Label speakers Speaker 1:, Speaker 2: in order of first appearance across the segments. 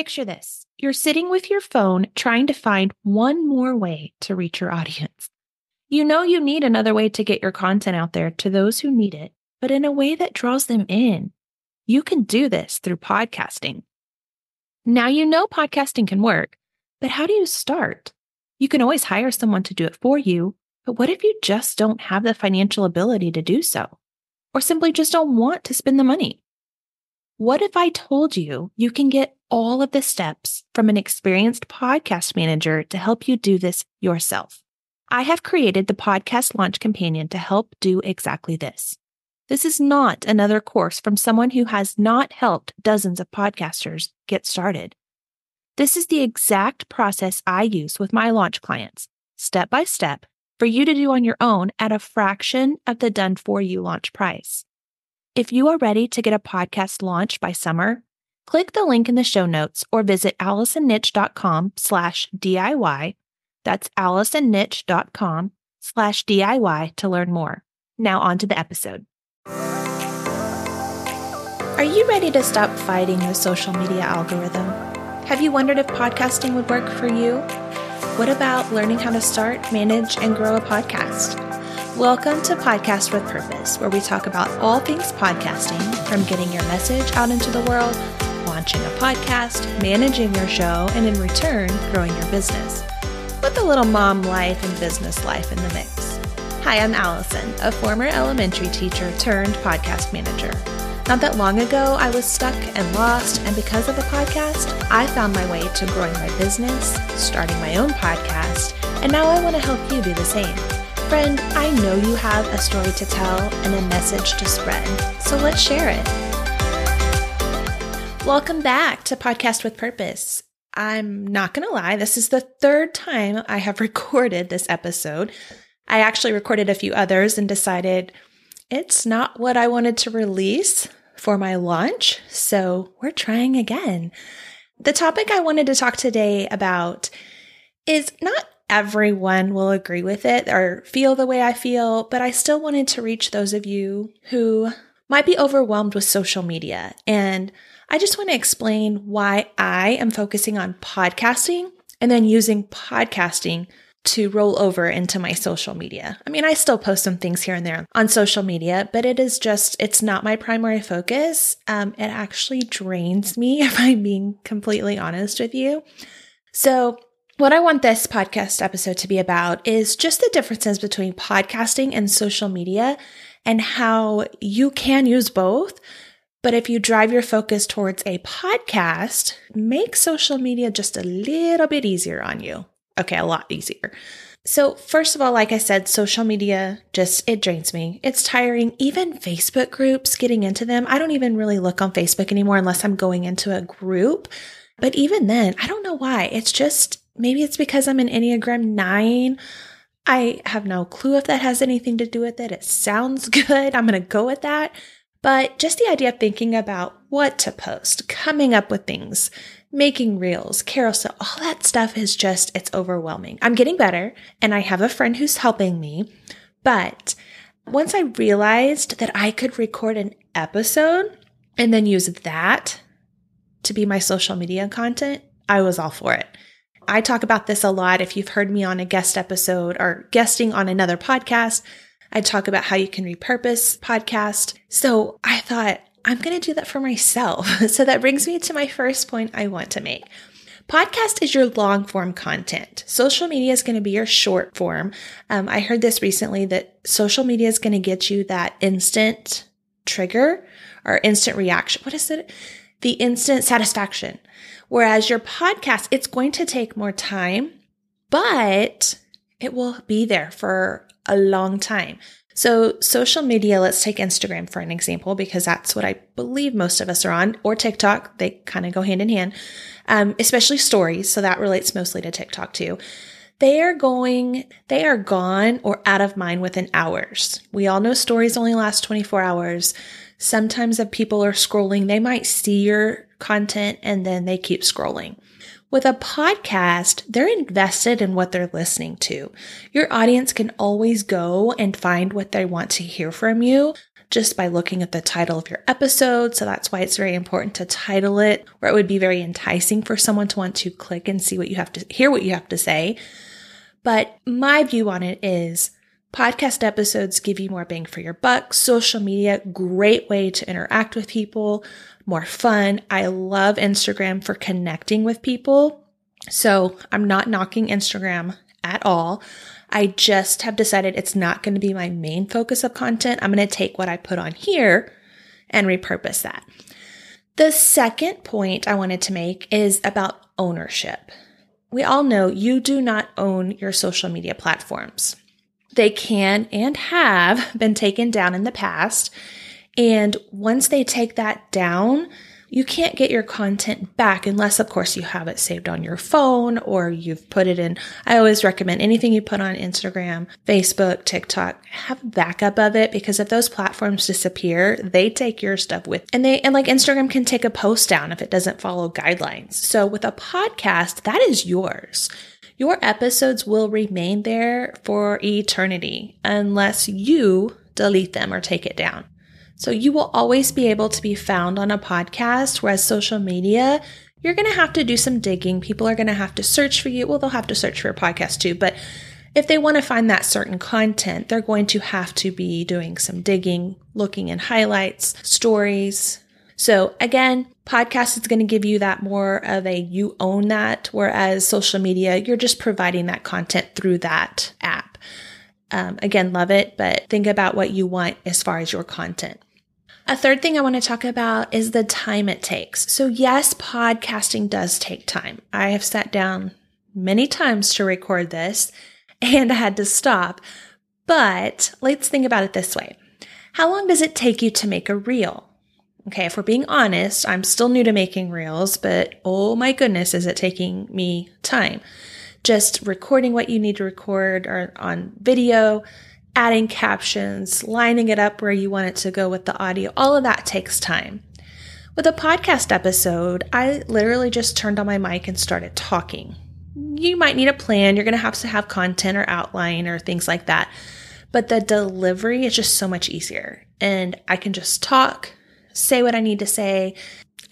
Speaker 1: Picture this you're sitting with your phone trying to find one more way to reach your audience. You know you need another way to get your content out there to those who need it, but in a way that draws them in. You can do this through podcasting. Now you know podcasting can work, but how do you start? You can always hire someone to do it for you, but what if you just don't have the financial ability to do so? Or simply just don't want to spend the money? What if I told you you can get all of the steps from an experienced podcast manager to help you do this yourself? I have created the Podcast Launch Companion to help do exactly this. This is not another course from someone who has not helped dozens of podcasters get started. This is the exact process I use with my launch clients, step by step, for you to do on your own at a fraction of the done for you launch price. If you are ready to get a podcast launched by summer, click the link in the show notes or visit allisonnitsch.com slash DIY. That's allisonnitsch.com slash DIY to learn more. Now on to the episode. Are you ready to stop fighting the social media algorithm? Have you wondered if podcasting would work for you? What about learning how to start, manage, and grow a podcast? Welcome to Podcast with Purpose, where we talk about all things podcasting from getting your message out into the world, launching a podcast, managing your show, and in return, growing your business. With a little mom life and business life in the mix. Hi, I'm Allison, a former elementary teacher turned podcast manager. Not that long ago, I was stuck and lost, and because of the podcast, I found my way to growing my business, starting my own podcast, and now I want to help you do the same. Friend, I know you have a story to tell and a message to spread, so let's share it. Welcome back to Podcast with Purpose. I'm not going to lie, this is the third time I have recorded this episode. I actually recorded a few others and decided it's not what I wanted to release for my launch, so we're trying again. The topic I wanted to talk today about is not everyone will agree with it or feel the way I feel, but I still wanted to reach those of you who might be overwhelmed with social media. And I just want to explain why I am focusing on podcasting and then using podcasting to roll over into my social media. I mean, I still post some things here and there on social media, but it is just, it's not my primary focus. Um, it actually drains me, if I'm being completely honest with you. So, what I want this podcast episode to be about is just the differences between podcasting and social media and how you can use both. But if you drive your focus towards a podcast, make social media just a little bit easier on you. Okay, a lot easier. So, first of all, like I said, social media just it drains me. It's tiring. Even Facebook groups, getting into them. I don't even really look on Facebook anymore unless I'm going into a group. But even then, I don't know why. It's just maybe it's because I'm an Enneagram 9. I have no clue if that has anything to do with it. It sounds good. I'm going to go with that. But just the idea of thinking about what to post, coming up with things, making reels, carousel, all that stuff is just, it's overwhelming. I'm getting better and I have a friend who's helping me. But once I realized that I could record an episode and then use that to be my social media content, I was all for it. I talk about this a lot. If you've heard me on a guest episode or guesting on another podcast, I talk about how you can repurpose podcast. So I thought I'm going to do that for myself. so that brings me to my first point I want to make. Podcast is your long form content. Social media is going to be your short form. Um, I heard this recently that social media is going to get you that instant trigger or instant reaction. What is it? The instant satisfaction. Whereas your podcast, it's going to take more time, but it will be there for a long time. So, social media, let's take Instagram for an example, because that's what I believe most of us are on, or TikTok. They kind of go hand in hand, um, especially stories. So, that relates mostly to TikTok too. They are going, they are gone or out of mind within hours. We all know stories only last 24 hours. Sometimes if people are scrolling, they might see your content and then they keep scrolling. With a podcast, they're invested in what they're listening to. Your audience can always go and find what they want to hear from you. just by looking at the title of your episode. So that's why it's very important to title it, where it would be very enticing for someone to want to click and see what you have to hear what you have to say. But my view on it is podcast episodes give you more bang for your buck. Social media, great way to interact with people, more fun. I love Instagram for connecting with people. So I'm not knocking Instagram at all. I just have decided it's not going to be my main focus of content. I'm going to take what I put on here and repurpose that. The second point I wanted to make is about ownership. We all know you do not own your social media platforms. They can and have been taken down in the past. And once they take that down, you can't get your content back unless, of course, you have it saved on your phone or you've put it in. I always recommend anything you put on Instagram, Facebook, TikTok, have a backup of it because if those platforms disappear, they take your stuff with, and they, and like Instagram can take a post down if it doesn't follow guidelines. So with a podcast, that is yours. Your episodes will remain there for eternity unless you delete them or take it down. So you will always be able to be found on a podcast, whereas social media, you're going to have to do some digging. People are going to have to search for you. Well, they'll have to search for a podcast too, but if they want to find that certain content, they're going to have to be doing some digging, looking in highlights, stories. So again, podcast is going to give you that more of a you own that, whereas social media, you're just providing that content through that app. Um, again, love it, but think about what you want as far as your content. A third thing I want to talk about is the time it takes. So, yes, podcasting does take time. I have sat down many times to record this and I had to stop. But let's think about it this way How long does it take you to make a reel? Okay, if we're being honest, I'm still new to making reels, but oh my goodness, is it taking me time? Just recording what you need to record or on video, adding captions, lining it up where you want it to go with the audio, all of that takes time. With a podcast episode, I literally just turned on my mic and started talking. You might need a plan, you're going to have to have content or outline or things like that. But the delivery is just so much easier. And I can just talk, say what I need to say,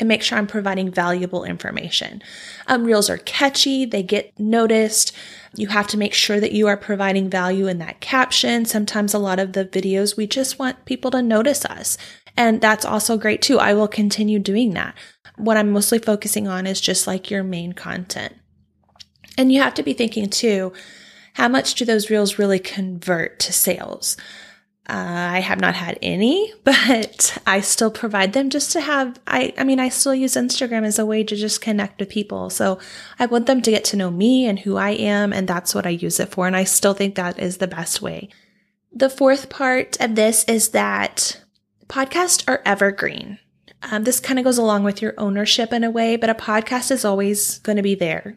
Speaker 1: and make sure I'm providing valuable information. Um, reels are catchy, they get noticed. You have to make sure that you are providing value in that caption. Sometimes a lot of the videos, we just want people to notice us. And that's also great too. I will continue doing that. What I'm mostly focusing on is just like your main content. And you have to be thinking too, how much do those reels really convert to sales? Uh, I have not had any, but I still provide them just to have. I, I mean, I still use Instagram as a way to just connect with people. So I want them to get to know me and who I am, and that's what I use it for. And I still think that is the best way. The fourth part of this is that podcasts are evergreen. Um, this kind of goes along with your ownership in a way, but a podcast is always going to be there.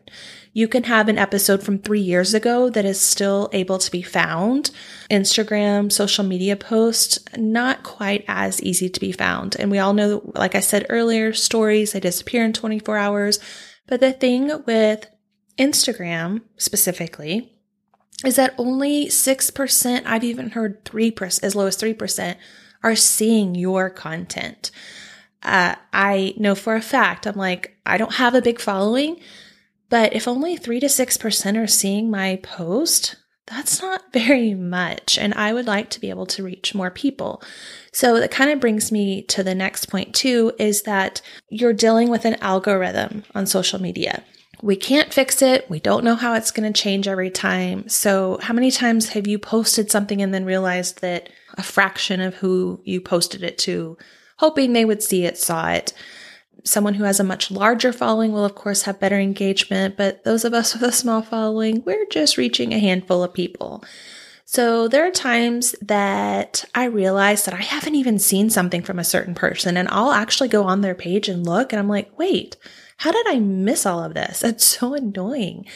Speaker 1: You can have an episode from three years ago that is still able to be found. Instagram, social media posts, not quite as easy to be found. And we all know, like I said earlier, stories, they disappear in 24 hours. But the thing with Instagram specifically is that only 6%, I've even heard 3%, as low as 3%, are seeing your content. Uh, I know for a fact, I'm like, I don't have a big following, but if only 3 to 6% are seeing my post, that's not very much. And I would like to be able to reach more people. So that kind of brings me to the next point, too, is that you're dealing with an algorithm on social media. We can't fix it. We don't know how it's going to change every time. So, how many times have you posted something and then realized that a fraction of who you posted it to, hoping they would see it, saw it? Someone who has a much larger following will, of course, have better engagement, but those of us with a small following, we're just reaching a handful of people. So there are times that I realize that I haven't even seen something from a certain person, and I'll actually go on their page and look, and I'm like, wait, how did I miss all of this? It's so annoying.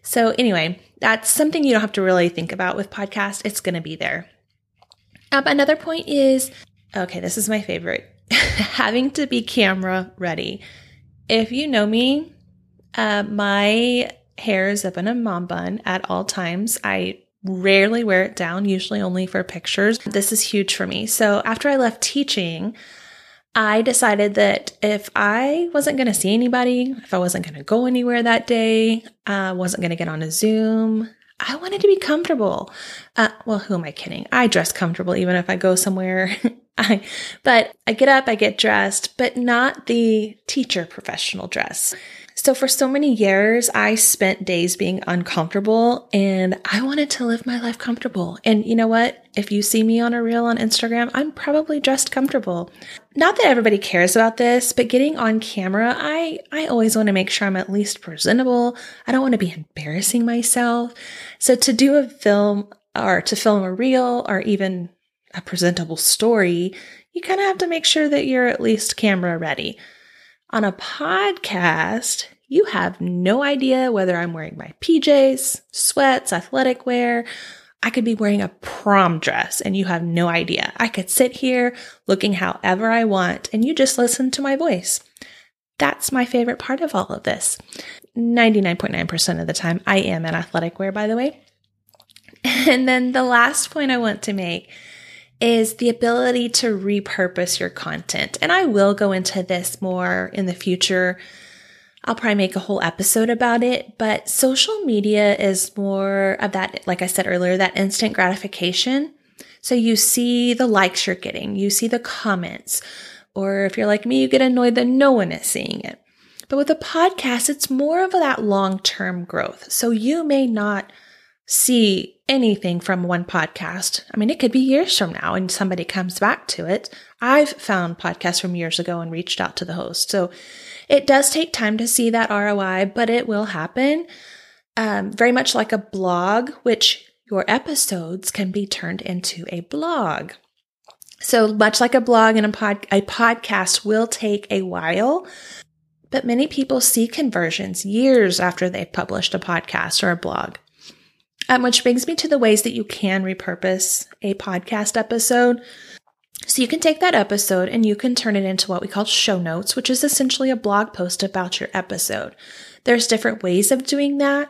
Speaker 1: So, anyway, that's something you don't have to really think about with podcast. It's going to be there. Um, another point is okay, this is my favorite having to be camera ready. If you know me, uh, my hair is up in a mom bun at all times. I rarely wear it down, usually only for pictures. This is huge for me. So after I left teaching, I decided that if I wasn't going to see anybody, if I wasn't going to go anywhere that day, I uh, wasn't going to get on a Zoom, I wanted to be comfortable. Uh, well, who am I kidding? I dress comfortable even if I go somewhere. I, but I get up, I get dressed, but not the teacher professional dress. So for so many years, I spent days being uncomfortable and I wanted to live my life comfortable. And you know what? If you see me on a reel on Instagram, I'm probably dressed comfortable. Not that everybody cares about this, but getting on camera, I, I always want to make sure I'm at least presentable. I don't want to be embarrassing myself. So to do a film or to film a reel or even a presentable story, you kind of have to make sure that you're at least camera ready. On a podcast, you have no idea whether I'm wearing my PJs, sweats, athletic wear. I could be wearing a prom dress and you have no idea. I could sit here looking however I want and you just listen to my voice. That's my favorite part of all of this. 99.9% of the time, I am in athletic wear, by the way. And then the last point I want to make is the ability to repurpose your content. And I will go into this more in the future. I'll probably make a whole episode about it, but social media is more of that, like I said earlier, that instant gratification. So you see the likes you're getting, you see the comments, or if you're like me, you get annoyed that no one is seeing it. But with a podcast, it's more of that long term growth. So you may not see anything from one podcast. I mean, it could be years from now and somebody comes back to it. I've found podcasts from years ago and reached out to the host. So it does take time to see that ROI, but it will happen. Um, very much like a blog, which your episodes can be turned into a blog. So much like a blog and a pod, a podcast will take a while, but many people see conversions years after they've published a podcast or a blog. Um, which brings me to the ways that you can repurpose a podcast episode. So you can take that episode and you can turn it into what we call show notes, which is essentially a blog post about your episode. There's different ways of doing that.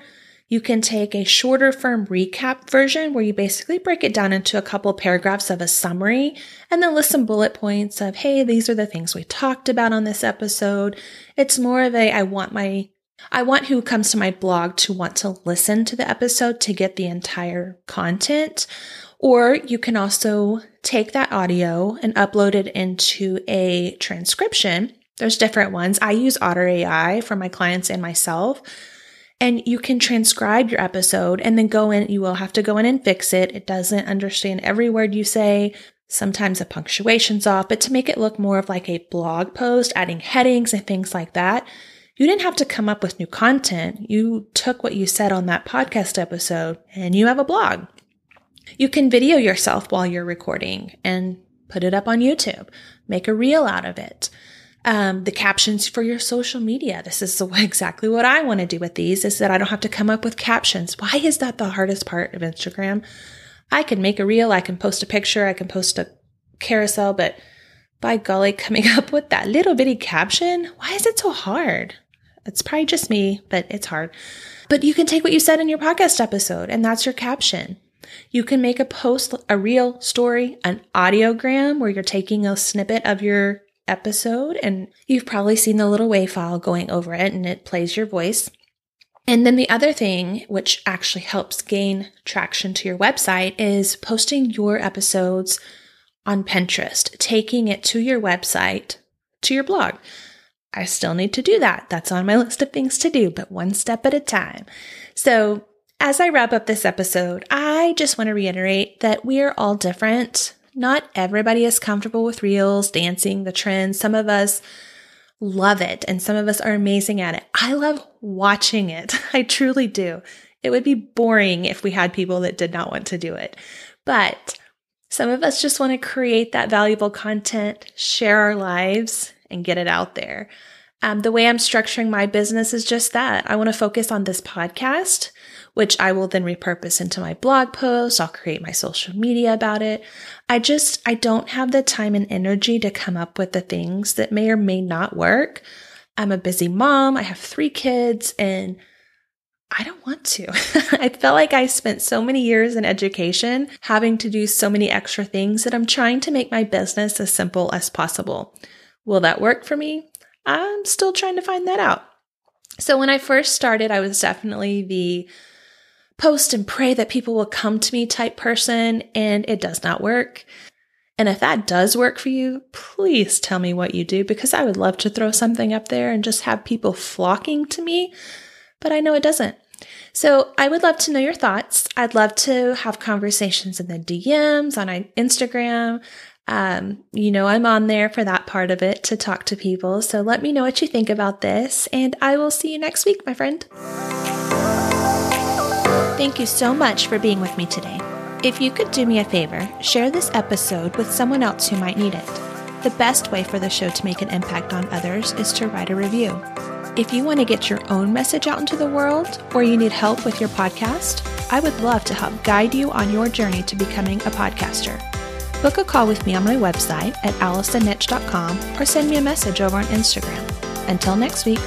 Speaker 1: You can take a shorter firm recap version where you basically break it down into a couple paragraphs of a summary and then list some bullet points of, hey, these are the things we talked about on this episode. It's more of a, I want my I want who comes to my blog to want to listen to the episode to get the entire content. Or you can also take that audio and upload it into a transcription. There's different ones. I use Otter AI for my clients and myself. And you can transcribe your episode and then go in. You will have to go in and fix it. It doesn't understand every word you say. Sometimes the punctuation's off, but to make it look more of like a blog post, adding headings and things like that, you didn't have to come up with new content. You took what you said on that podcast episode and you have a blog. You can video yourself while you're recording and put it up on YouTube. Make a reel out of it. Um, the captions for your social media. This is exactly what I want to do with these is that I don't have to come up with captions. Why is that the hardest part of Instagram? I can make a reel. I can post a picture. I can post a carousel, but by golly, coming up with that little bitty caption, why is it so hard? It's probably just me, but it's hard. But you can take what you said in your podcast episode and that's your caption. You can make a post, a real story, an audiogram where you're taking a snippet of your episode and you've probably seen the little WAV file going over it and it plays your voice. And then the other thing, which actually helps gain traction to your website, is posting your episodes on Pinterest, taking it to your website, to your blog. I still need to do that. That's on my list of things to do, but one step at a time. So, as I wrap up this episode, I just want to reiterate that we are all different. Not everybody is comfortable with reels, dancing, the trends. Some of us love it, and some of us are amazing at it. I love watching it. I truly do. It would be boring if we had people that did not want to do it. But some of us just want to create that valuable content, share our lives, and get it out there. Um, the way I'm structuring my business is just that. I want to focus on this podcast, which I will then repurpose into my blog post. I'll create my social media about it. I just, I don't have the time and energy to come up with the things that may or may not work. I'm a busy mom. I have three kids and I don't want to. I felt like I spent so many years in education having to do so many extra things that I'm trying to make my business as simple as possible. Will that work for me? I'm still trying to find that out. So when I first started, I was definitely the post and pray that people will come to me type person, and it does not work. And if that does work for you, please tell me what you do because I would love to throw something up there and just have people flocking to me, but I know it doesn't. So I would love to know your thoughts. I'd love to have conversations in the DMs on Instagram. Um, you know, I'm on there for that part of it to talk to people. So let me know what you think about this, and I will see you next week, my friend. Thank you so much for being with me today. If you could do me a favor, share this episode with someone else who might need it. The best way for the show to make an impact on others is to write a review. If you want to get your own message out into the world or you need help with your podcast, I would love to help guide you on your journey to becoming a podcaster. Book a call with me on my website at allisonnitsch.com or send me a message over on Instagram. Until next week,